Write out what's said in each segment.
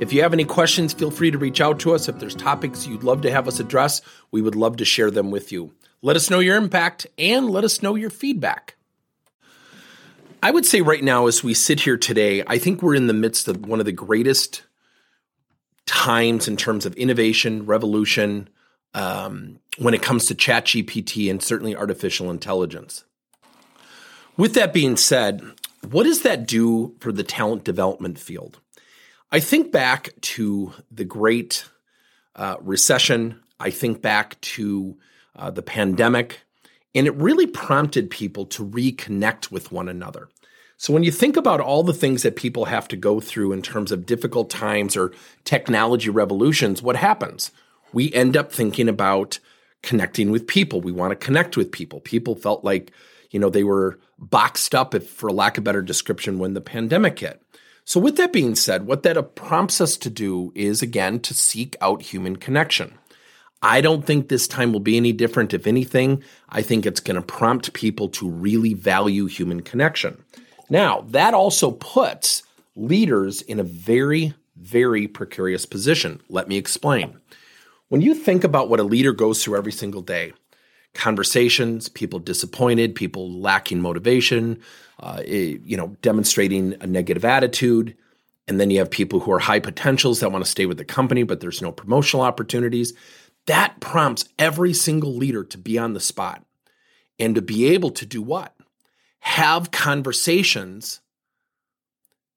If you have any questions, feel free to reach out to us. If there's topics you'd love to have us address, we would love to share them with you. Let us know your impact and let us know your feedback. I would say right now, as we sit here today, I think we're in the midst of one of the greatest times in terms of innovation, revolution, um, when it comes to chat GPT and certainly artificial intelligence. With that being said, what does that do for the talent development field? I think back to the Great uh, Recession. I think back to uh, the pandemic, and it really prompted people to reconnect with one another. So, when you think about all the things that people have to go through in terms of difficult times or technology revolutions, what happens? We end up thinking about connecting with people. We want to connect with people. People felt like, you know, they were boxed up, if for lack of better description, when the pandemic hit. So, with that being said, what that prompts us to do is again to seek out human connection. I don't think this time will be any different. If anything, I think it's going to prompt people to really value human connection. Now, that also puts leaders in a very, very precarious position. Let me explain. When you think about what a leader goes through every single day, conversations, people disappointed, people lacking motivation, uh, you know, demonstrating a negative attitude. And then you have people who are high potentials that want to stay with the company, but there's no promotional opportunities. That prompts every single leader to be on the spot and to be able to do what? Have conversations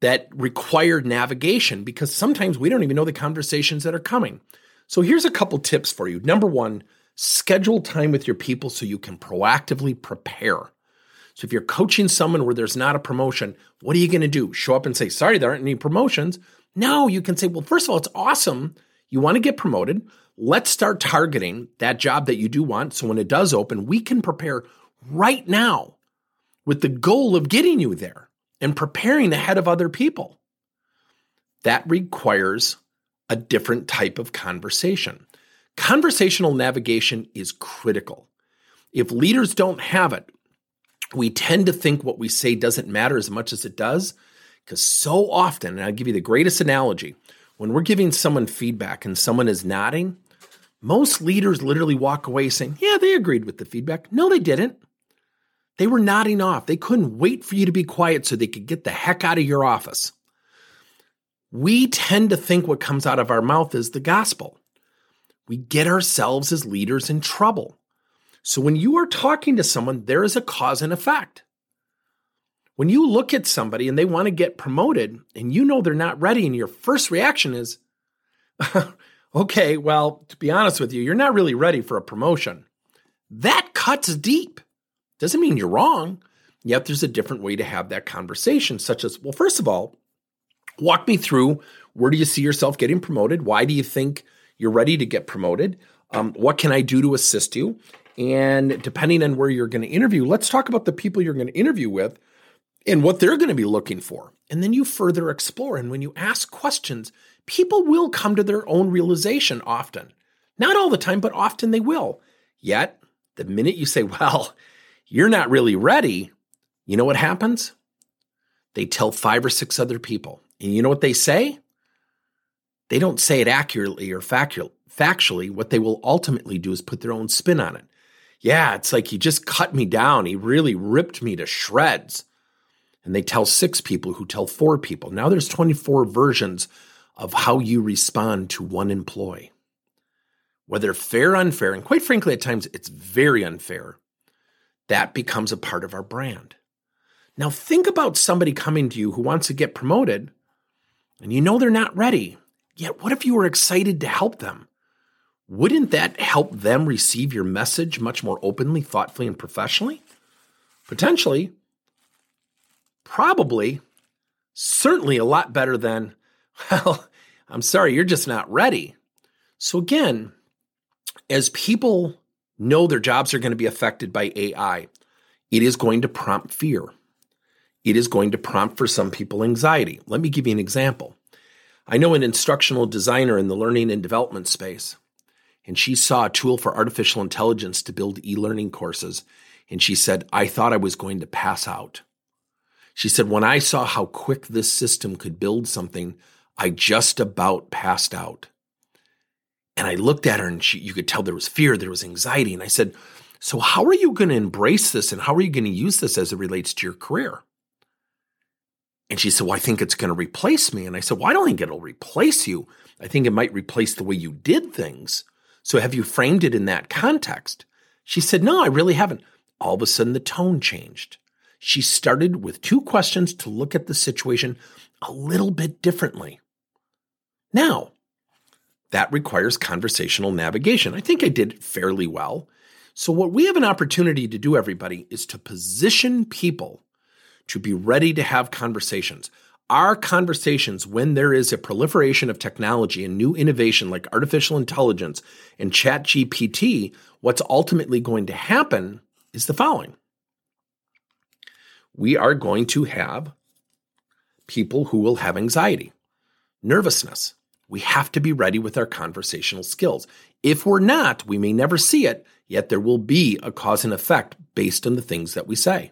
that require navigation because sometimes we don't even know the conversations that are coming. So here's a couple tips for you. Number one, schedule time with your people so you can proactively prepare. So if you're coaching someone where there's not a promotion, what are you going to do? Show up and say, sorry, there aren't any promotions. No, you can say, well, first of all, it's awesome. You want to get promoted. Let's start targeting that job that you do want. So when it does open, we can prepare right now with the goal of getting you there and preparing ahead of other people. That requires a different type of conversation. Conversational navigation is critical. If leaders don't have it, we tend to think what we say doesn't matter as much as it does. Because so often, and I'll give you the greatest analogy when we're giving someone feedback and someone is nodding, most leaders literally walk away saying, Yeah, they agreed with the feedback. No, they didn't. They were nodding off. They couldn't wait for you to be quiet so they could get the heck out of your office. We tend to think what comes out of our mouth is the gospel we get ourselves as leaders in trouble. So when you are talking to someone, there is a cause and effect. When you look at somebody and they want to get promoted and you know they're not ready, and your first reaction is, okay, well, to be honest with you, you're not really ready for a promotion. That cuts deep. Doesn't mean you're wrong. Yet there's a different way to have that conversation, such as, well, first of all, walk me through where do you see yourself getting promoted? Why do you think you're ready to get promoted. Um, what can I do to assist you? And depending on where you're going to interview, let's talk about the people you're going to interview with and what they're going to be looking for. And then you further explore. And when you ask questions, people will come to their own realization often. Not all the time, but often they will. Yet, the minute you say, well, you're not really ready, you know what happens? They tell five or six other people. And you know what they say? They don't say it accurately or factually. What they will ultimately do is put their own spin on it. Yeah, it's like he just cut me down. He really ripped me to shreds. And they tell six people who tell four people. Now there's 24 versions of how you respond to one employee. Whether fair, or unfair, and quite frankly, at times it's very unfair, that becomes a part of our brand. Now think about somebody coming to you who wants to get promoted and you know they're not ready. Yet, what if you were excited to help them? Wouldn't that help them receive your message much more openly, thoughtfully, and professionally? Potentially, probably, certainly a lot better than, well, I'm sorry, you're just not ready. So, again, as people know their jobs are going to be affected by AI, it is going to prompt fear. It is going to prompt for some people anxiety. Let me give you an example. I know an instructional designer in the learning and development space, and she saw a tool for artificial intelligence to build e learning courses. And she said, I thought I was going to pass out. She said, when I saw how quick this system could build something, I just about passed out. And I looked at her and she, you could tell there was fear, there was anxiety. And I said, So, how are you going to embrace this and how are you going to use this as it relates to your career? And she said, Well, I think it's going to replace me. And I said, Well, I don't think it'll replace you. I think it might replace the way you did things. So, have you framed it in that context? She said, No, I really haven't. All of a sudden, the tone changed. She started with two questions to look at the situation a little bit differently. Now, that requires conversational navigation. I think I did fairly well. So, what we have an opportunity to do, everybody, is to position people to be ready to have conversations. Our conversations, when there is a proliferation of technology and new innovation like artificial intelligence and chat GPT, what's ultimately going to happen is the following. We are going to have people who will have anxiety, nervousness, we have to be ready with our conversational skills. If we're not, we may never see it, yet there will be a cause and effect based on the things that we say.